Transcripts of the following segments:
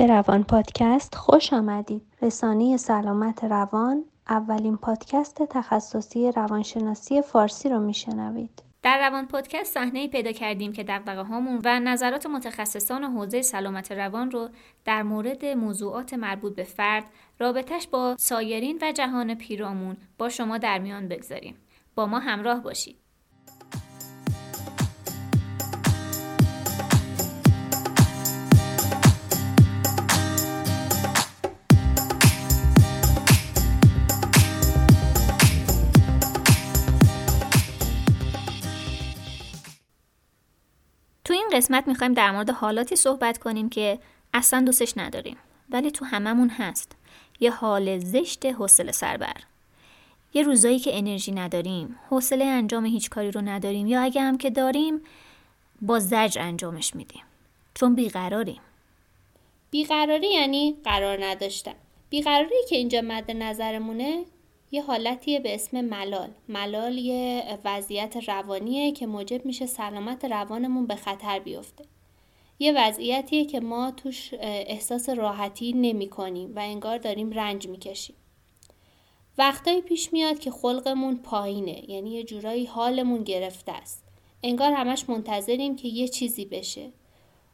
به روان پادکست خوش آمدید. رسانه سلامت روان اولین پادکست تخصصی روانشناسی فارسی رو میشنوید. در روان پادکست صحنه پیدا کردیم که دقدقه هامون و نظرات متخصصان حوزه سلامت روان رو در مورد موضوعات مربوط به فرد، رابطش با سایرین و جهان پیرامون با شما در میان بگذاریم. با ما همراه باشید. قسمت می‌خوایم در مورد حالاتی صحبت کنیم که اصلا دوستش نداریم ولی تو هممون هست. یه حال زشت حوصله سربر. یه روزایی که انرژی نداریم حوصله انجام هیچ کاری رو نداریم یا اگه هم که داریم با زجر انجامش میدیم. چون بیقراریم. بیقراری یعنی قرار نداشتن. بیقراری که اینجا مد نظرمونه یه حالتیه به اسم ملال. ملال یه وضعیت روانیه که موجب میشه سلامت روانمون به خطر بیفته. یه وضعیتیه که ما توش احساس راحتی نمی کنیم و انگار داریم رنج می‌کشیم. وقتایی پیش میاد که خلقمون پایینه یعنی یه جورایی حالمون گرفته است. انگار همش منتظریم که یه چیزی بشه.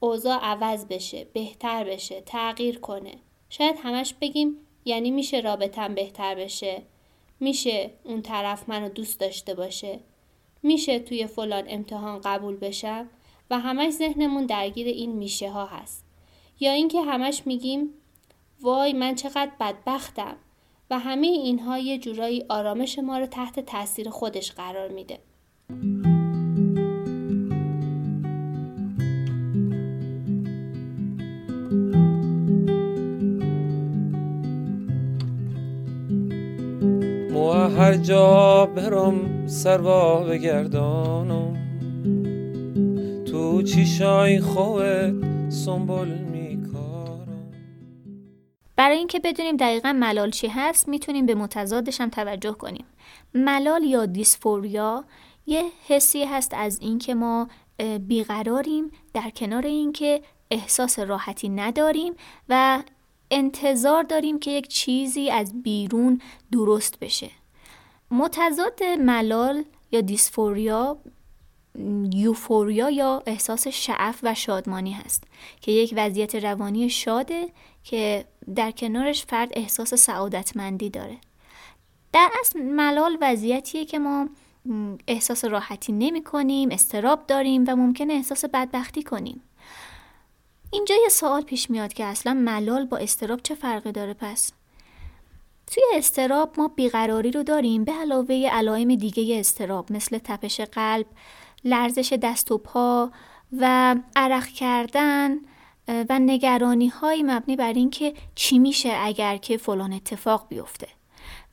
اوضاع عوض بشه بهتر بشه تغییر کنه. شاید همش بگیم یعنی میشه رابطم بهتر بشه. میشه اون طرف منو دوست داشته باشه. میشه توی فلان امتحان قبول بشم و همش ذهنمون درگیر این میشه ها هست. یا اینکه همش میگیم وای من چقدر بدبختم و همه اینها یه جورایی آرامش ما رو تحت تاثیر خودش قرار میده. هر جا برم سروا بگردانم تو چیشای خوت سنبول میکارم. برای اینکه بدونیم دقیقا ملال چی هست می‌تونیم به متضادش هم توجه کنیم. ملال یا دیسفوریا یه حسی هست از اینکه ما بیقراریم در کنار اینکه احساس راحتی نداریم و انتظار داریم که یک چیزی از بیرون درست بشه. متضاد ملال یا دیسفوریا یوفوریا یا احساس شعف و شادمانی هست که یک وضعیت روانی شاده که در کنارش فرد احساس سعادتمندی داره. در اصل ملال وضعیتیه که ما احساس راحتی نمی کنیم استراب داریم و ممکنه احساس بدبختی کنیم. اینجا یه سوال پیش میاد که اصلا ملال با استراب چه فرقی داره پس؟ توی استراب ما بیقراری رو داریم به علاوه علائم دیگه استراب مثل تپش قلب، لرزش دست و پا و عرق کردن و نگرانی های مبنی بر اینکه چی میشه اگر که فلان اتفاق بیفته.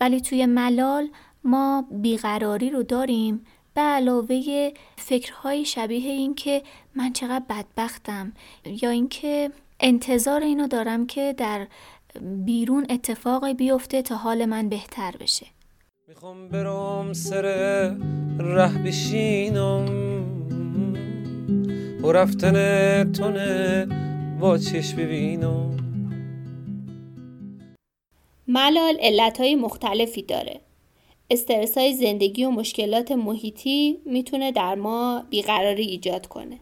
ولی توی ملال ما بیقراری رو داریم به علاوه فکرهای شبیه این که من چقدر بدبختم یا اینکه انتظار اینو دارم که در بیرون اتفاقی بیفته تا حال من بهتر بشه. می‌خوام برام سر ره بشینم. و رفتن تونه با چشم ببینم. ملال علتهای مختلفی داره. استرس های زندگی و مشکلات محیطی می‌تونه در ما بیقراری ایجاد کنه.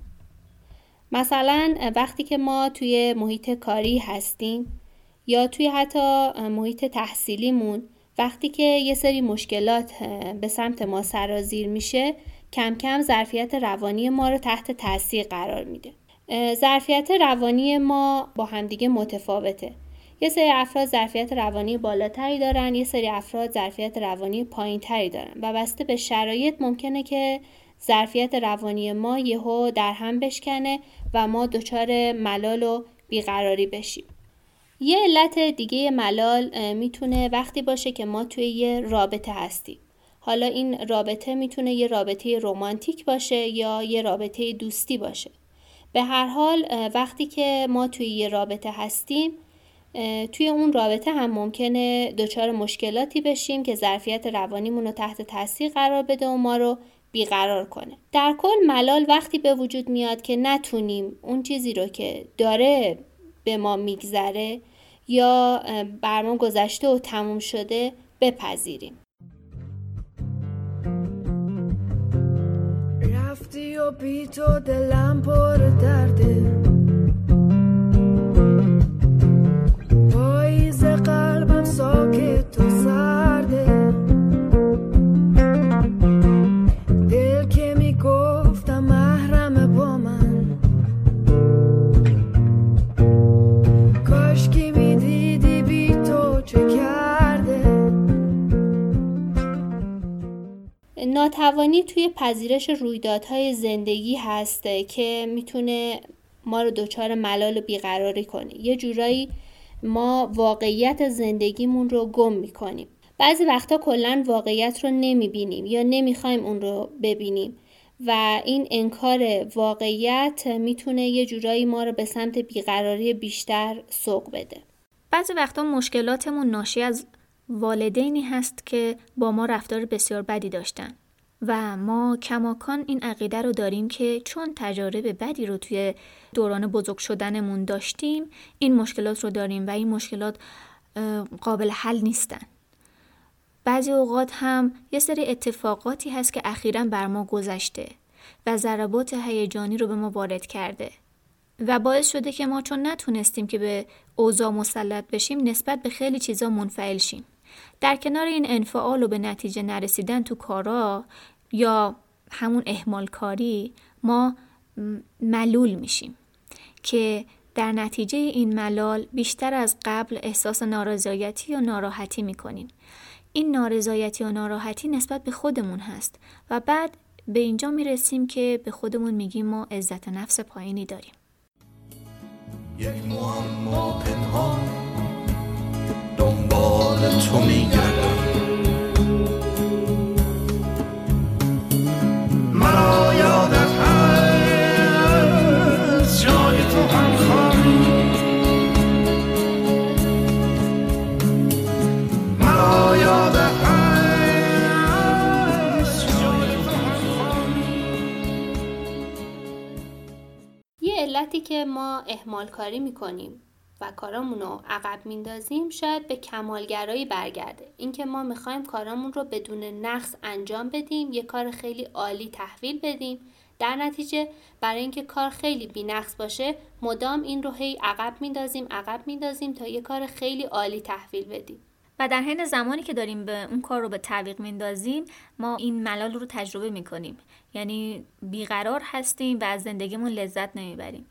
مثلا وقتی که ما توی محیط کاری هستیم یا توی حتی محیط تحصیلیمون وقتی که یه سری مشکلات به سمت ما سرازیر میشه کم کم ظرفیت روانی ما رو تحت تاثیر قرار میده. ظرفیت روانی ما با همدیگه متفاوته. یه سری افراد ظرفیت روانی بالاتری دارن یه سری افراد ظرفیت روانی پایینتری دارن. و بسته به شرایط ممکنه که ظرفیت روانی ما یهو در هم بشکنه و ما دچار ملال و بیقراری بشیم. یه علت دیگه ملال می‌تونه وقتی باشه که ما توی یه رابطه هستیم. حالا این رابطه می‌تونه یه رابطه رمانتیک باشه یا یه رابطه دوستی باشه. به هر حال وقتی که ما توی یه رابطه هستیم توی اون رابطه هم ممکنه دچار مشکلاتی بشیم که ظرفیت روانیمون رو تحت تاثیر قرار بده و ما رو بیقرار کنه. در کل ملال وقتی به وجود میاد که نتونیم اون چیزی رو که داره به ما میگذره یا بر ما گذشته و تموم شده بپذیریم. رفتی و بی تو دلم پر درده. ناتوانی توی پذیرش رویدادهای زندگی هسته که می‌تونه ما رو دچار ملال و بیقراری کنه. یه جورایی ما واقعیت زندگیمون رو گم می‌کنیم. بعضی وقتا کلا واقعیت رو نمی‌بینیم یا نمی‌خوایم اون رو ببینیم و این انکار واقعیت می‌تونه یه جورایی ما رو به سمت بیقراری بیشتر سوق بده. بعضی وقتا مشکلاتمون ناشی از والدینی هست که با ما رفتار بسیار بدی داشتن. و ما کماکان این عقیده رو داریم که چون تجارب بدی رو توی دوران بزرگ شدنمون داشتیم این مشکلات رو داریم و این مشکلات قابل حل نیستن. بعضی اوقات هم یه سری اتفاقاتی هست که اخیرا بر ما گذشته و ضربات هیجانی رو به ما وارد کرده و باعث شده که ما چون نتونستیم که به اوضاع مسلط بشیم نسبت به خیلی چیزا منفعل شیم. در کنار این انفعال و به نتیجه نرسیدن تو کارا یا همون احمال کاری ما ملول میشیم که در نتیجه این ملال بیشتر از قبل احساس نارضایتی و ناراحتی می‌کنیم. این نارضایتی و ناراحتی نسبت به خودمون هست و بعد به اینجا می‌رسیم که به خودمون میگیم ما عزت نفس پایینی داریم. یک دنبال تو میگردم. که ما اهمال کاری می‌کنیم و کارامون رو عقب میندازیم شاید به کمالگرایی برگرده. اینکه ما می‌خوایم کارامون رو بدون نقص انجام بدیم یه کار خیلی عالی تحویل بدیم. در نتیجه برای اینکه کار خیلی بینقص باشه مدام این رو هی عقب میندازیم عقب میندازیم تا یه کار خیلی عالی تحویل بدیم. و در حین زمانی که داریم به اون کار رو به تعویق میندازیم ما این ملال رو تجربه می‌کنیم. یعنی بیقرار هستیم و از زندگیمون لذت نمی‌بریم.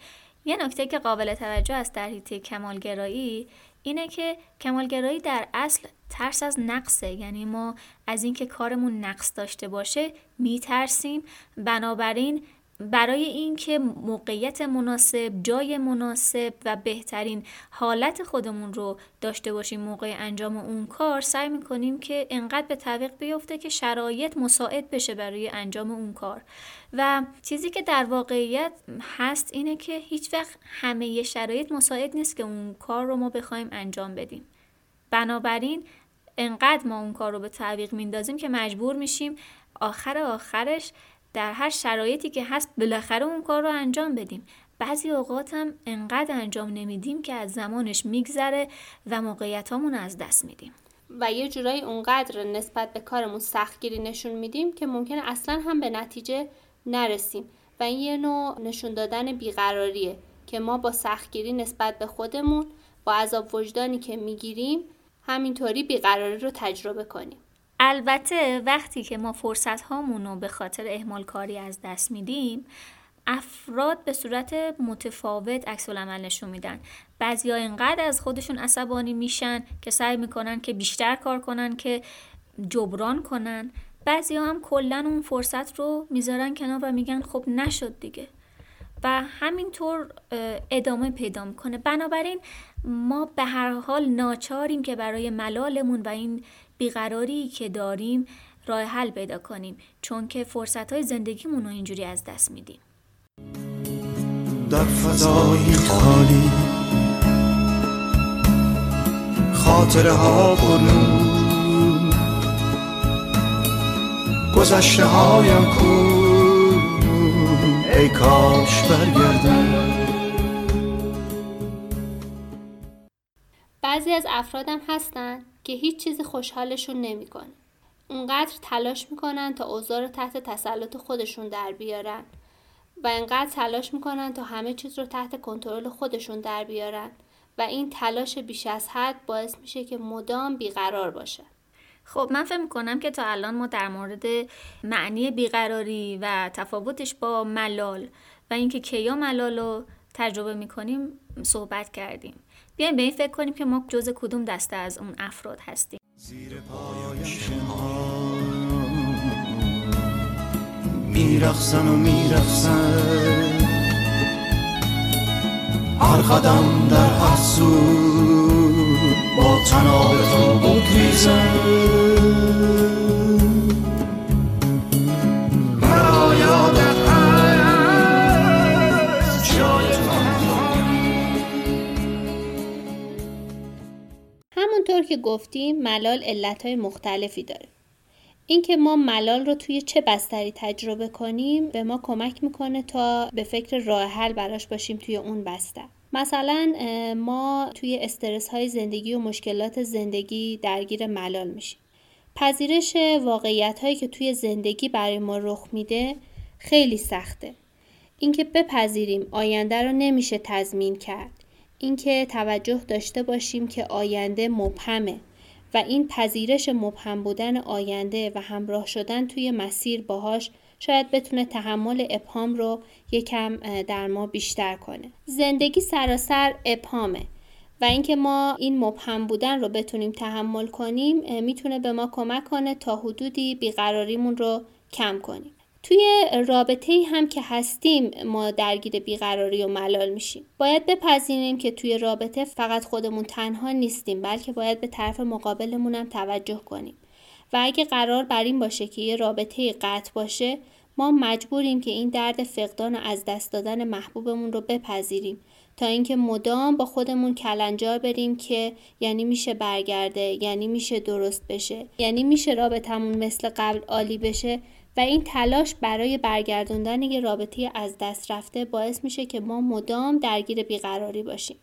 یه نکته که قابل توجه است در حیطه کمالگرایی اینه که کمالگرایی در اصل ترس از نقصه. یعنی ما از اینکه کارمون نقص داشته باشه میترسیم. بنابراین برای اینکه موقعیت مناسب، جای مناسب و بهترین حالت خودمون رو داشته باشیم موقع انجام اون کار سعی می‌کنیم که انقدر به تعویق بیفته که شرایط مساعد بشه برای انجام اون کار. و چیزی که در واقعیت هست اینه که هیچ وقت همه شرایط مساعد نیست که اون کار رو ما بخوایم انجام بدیم. بنابراین انقدر ما اون کار رو به تعویق میندازیم که مجبور میشیم آخر آخرش در هر شرایطی که هست بالاخره اون کار رو انجام بدیم. بعضی اوقات هم انقدر انجام نمیدیم که از زمانش میگذره و موقعیت از دست میدیم. و یه جورایی اونقدر نسبت به کارمون سختگیری نشون میدیم که ممکنه اصلا هم به نتیجه نرسیم. و این یه نوع نشون دادن بیقراریه که ما با سختگیری نسبت به خودمون با عذاب وجدانی که می‌گیریم همینطوری بیقراری رو تجربه کنیم. البته وقتی که ما فرصت هامون رو به خاطر اهمال کاری از دست میدیم افراد به صورت متفاوت عکس العمل نشون میدن. بعضیا اینقدر از خودشون عصبانی میشن که سعی می‌کنن که بیشتر کار کنن که جبران کنن. بعضی هم کلا اون فرصت رو می‌ذارن کنار و میگن خب نشد دیگه. و همینطور ادامه پیدا می‌کنه. بنابراین ما به هر حال ناچاریم که برای ملالمون و این بیقراری که داریم راه حل پیدا کنیم چون که فرصت های زندگیمون رو اینجوری از دست میدیم. در فضای خالی خاطره ها پرنور گذشته هایم کو ای کاش برگردم. بعضی از افرادم هستن. که هیچ چیزی خوشحالشون نمی‌کنه. اونقدر تلاش می‌کنن تا اوضاع رو تحت تسلط خودشون در بیارن و انقدر تلاش می‌کنن تا همه چیز رو تحت کنترل خودشون در بیارن و این تلاش بیش از حد باعث میشه که مدام بیقرار باشه. خب من فکر می‌کنم که تا الان ما در مورد معنی بیقراری و تفاوتش با ملال و اینکه کیا ملال رو تجربه می‌کنیم صحبت کردیم بیایم به این فکر کنیم که ما جز کدوم دسته از اون افراد هستیم. زیر میرخصن و میرخصن هر قدم در هر سو با تناب تو بگریزن. که گفتیم ملال علتهای مختلفی داره. اینکه ما ملال رو توی چه بستری تجربه کنیم به ما کمک می‌کنه تا به فکر راه حل براش باشیم توی اون بستر. مثلا ما توی استرس های زندگی و مشکلات زندگی درگیر ملال میشیم. پذیرش واقعیت هایی که توی زندگی برای ما رخ میده خیلی سخته. اینکه بپذیریم آینده رو نمیشه تضمین کرد. اینکه توجه داشته باشیم که آینده مبهمه و این پذیرش مبهم بودن آینده و همراه شدن توی مسیر باهاش شاید بتونه تحمل ابهام رو یکم در ما بیشتر کنه. زندگی سراسر ابهامه و اینکه ما این مبهم بودن رو بتونیم تحمل کنیم می‌تونه به ما کمک کنه تا حدودی بیقراریمون رو کم کنیم. توی رابطه ای هم که هستیم ما درگیر بیقراری و ملال میشیم. باید بپذیریم که توی رابطه فقط خودمون تنها نیستیم بلکه باید به طرف مقابلمون هم توجه کنیم. و اگه قرار بر این باشه که یه رابطه قطع باشه ما مجبوریم که این درد فقدان و از دست دادن محبوبمون رو بپذیریم. تا اینکه مدام با خودمون کلنجار بریم که یعنی میشه برگرده یعنی میشه درست بشه یعنی میشه رابطمون مثل قبل عالی بشه. و این تلاش برای برگردوندن یه رابطه از دست رفته باعث میشه که ما مدام درگیر بیقراری باشیم.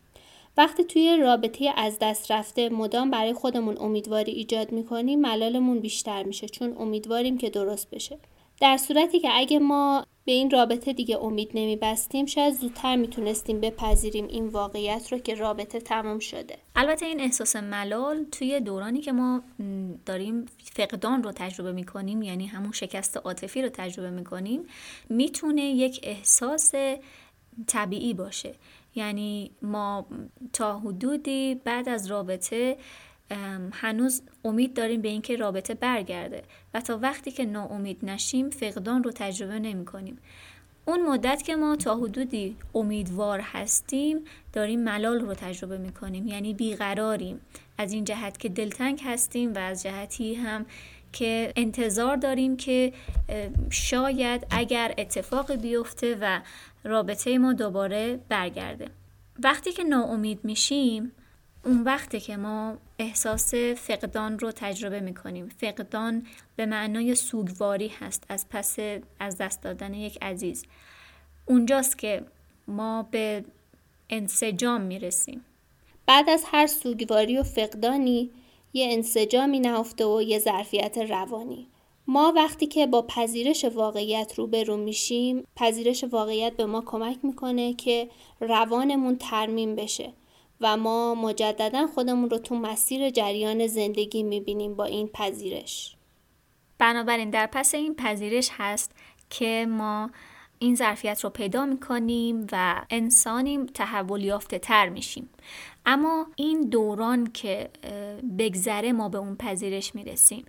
وقتی توی رابطه از دست رفته مدام برای خودمون امیدواری ایجاد می‌کنیم ملالمون بیشتر میشه چون امیدواریم که درست بشه. در صورتی که اگه ما به این رابطه دیگه امید نمیبستیم شاید زودتر می‌تونستیم بپذیریم این واقعیت رو که رابطه تمام شده. البته این احساس ملال توی دورانی که ما داریم فقدان رو تجربه می‌کنیم یعنی همون شکست عاطفی رو تجربه می‌کنیم می‌تونه یک احساس طبیعی باشه. یعنی ما تا حدودی بعد از رابطه هنوز امید داریم به اینکه رابطه برگرده و تا وقتی که ناامید نشیم فقدان رو تجربه نمی کنیم. اون مدت که ما تا حدودی امیدوار هستیم داریم ملال رو تجربه می کنیم یعنی بیقراریم از این جهت که دلتنگ هستیم و از جهتی هم که انتظار داریم که شاید اگر اتفاقی بیفته و رابطه ما دوباره برگرده وقتی که ناامید میشیم اون وقتی که ما احساس فقدان رو تجربه می‌کنیم. فقدان به معنای سوگواری هست از پس از دست دادن یک عزیز. اونجاست که ما به انسجام می‌رسیم. بعد از هر سوگواری و فقدانی یه انسجامی نهفته و یه ظرفیت روانی. ما وقتی که با پذیرش واقعیت روبرو میشیم پذیرش واقعیت به ما کمک می‌کنه که روانمون ترمیم بشه. و ما مجددا خودمون رو تو مسیر جریان زندگی می‌بینیم با این پذیرش. بنابراین در پس این پذیرش هست که ما این ظرفیت رو پیدا می‌کنیم و انسانیم تحول یافته تر میشیم. اما این دوران که بگذره ما به اون پذیرش می‌رسیم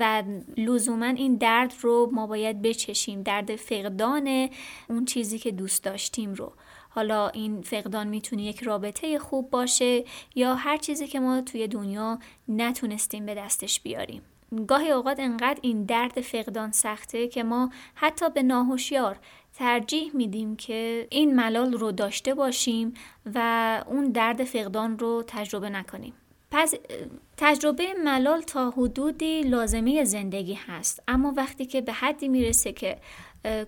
و لزوما این درد رو ما باید بچشیم درد فقدان اون چیزی که دوست داشتیم رو. حالا این فقدان می‌تونه یک رابطه خوب باشه یا هر چیزی که ما توی دنیا نتونستیم به دستش بیاریم. گاهی اوقات انقدر این درد فقدان سخته که ما حتی به ناهوشیار ترجیح میدیم که این ملال رو داشته باشیم و اون درد فقدان رو تجربه نکنیم. پس تجربه ملال تا حدودی لازمه زندگی هست. اما وقتی که به حدی می‌رسه که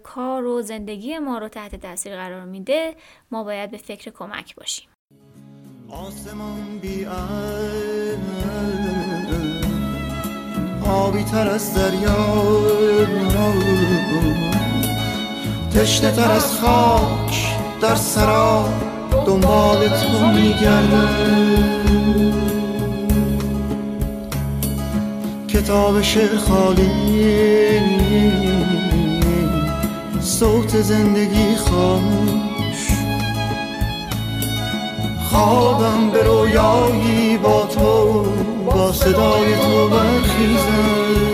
کار و زندگی ما رو تحت تاثیر قرار میده ما باید به فکر کمک باشیم. آسمان بی آبی تر از دریا تشنه تر از خاک در سرا دنبال تو میگرده کتاب شعر خالی. صوت زندگی خاموش. خوابم به رویایی با تو با صدای تو برخیزم.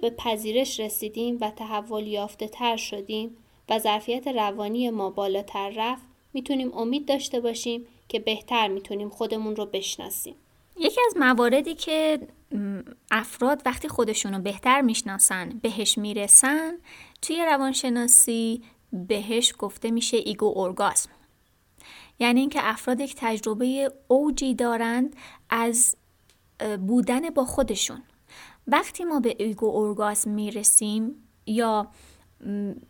به پذیرش رسیدیم و تحول یافته تر شدیم و ظرفیت روانی ما بالاتر رفت می‌تونیم امید داشته باشیم که بهتر می‌تونیم خودمون رو بشناسیم. یکی از مواردی که افراد وقتی خودشون رو بهتر می‌شناسن بهش می‌رسن توی روانشناسی بهش گفته میشه ایگو اورگاسم یعنی اینکه افراد یک تجربه اوجی دارند از بودن با خودشون وقتی ما به ego orgasm می‌رسیم یا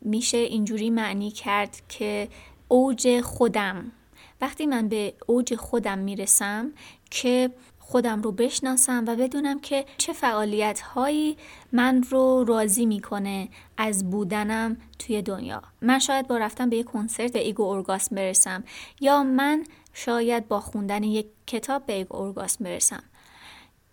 میشه اینجوری معنی کرد که اوج خودم وقتی من به اوج خودم می‌رسم که خودم رو بشناسم و بدونم که چه فعالیت هایی من رو راضی می‌کنه از بودنم توی دنیا. من شاید با رفتن به یک کنسرت به ego orgasm برسم یا من شاید با خوندن یک کتاب به ego orgasm برسم.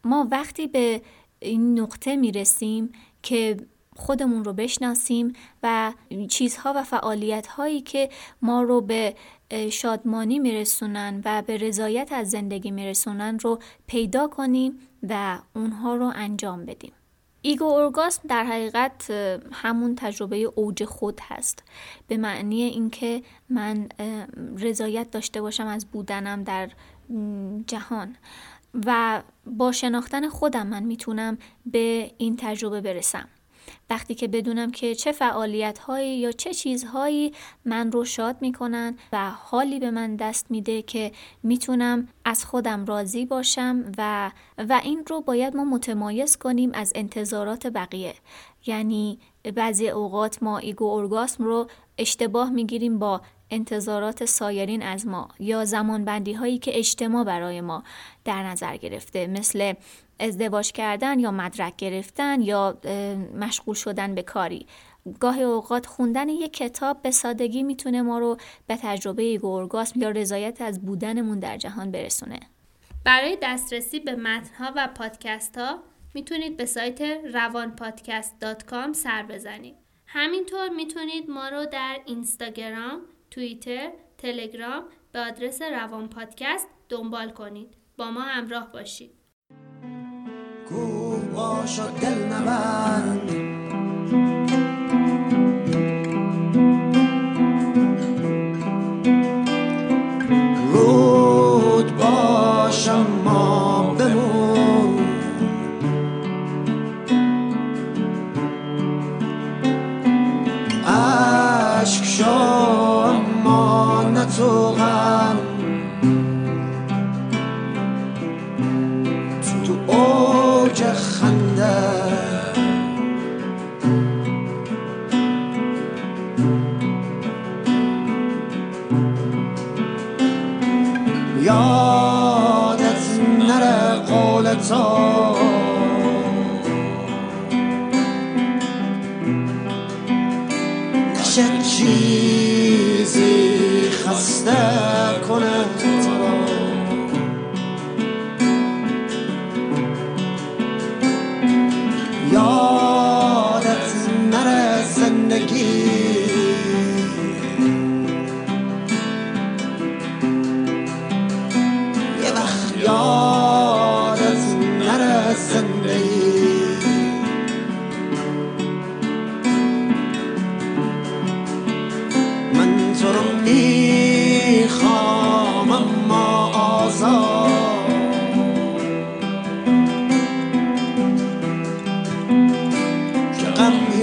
ما وقتی به این نقطه می‌رسیم که خودمون رو بشناسیم و چیزها و فعالیت هایی که ما رو به شادمانی میرسونن و به رضایت از زندگی میرسونن رو پیدا کنیم و اونها رو انجام بدیم. ego orgasm در حقیقت همون تجربه اوج خود هست به معنی اینکه من رضایت داشته باشم از بودنم در جهان و با شناختن خودم من می‌تونم به این تجربه برسم. وقتی که بدونم که چه فعالیت هایی یا چه چیزهایی من رو شاد می‌کنن و حالی به من دست میده که می‌تونم از خودم راضی باشم و و این رو باید ما متمایز کنیم از انتظارات بقیه. یعنی بعضی اوقات ما ایگو اورگاسم رو اشتباه می‌گیریم با انتظارات سایرین از ما یا زمانبندی هایی که اجتماع برای ما در نظر گرفته مثل ازدواج کردن یا مدرک گرفتن یا مشغول شدن به کاری. گاهی اوقات خوندن یک کتاب به سادگی می‌تونه ما رو به تجربه گورگاسم یا رضایت از بودنمون در جهان برسونه. برای دسترسی به متنها و پادکست ها می‌تونید به سایت روانپادکست.com سر بزنید. همینطور می‌تونید ما رو در اینستاگرام، توییتر، تلگرام به آدرس روان پادکست دنبال کنید. با ما همراه باشید. کوه باشد دل نبند ما نتو من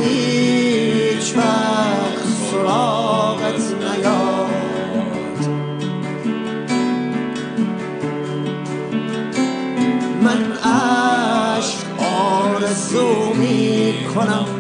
هیچ وقت سراغت نیاد. من عشق آرزو می کنم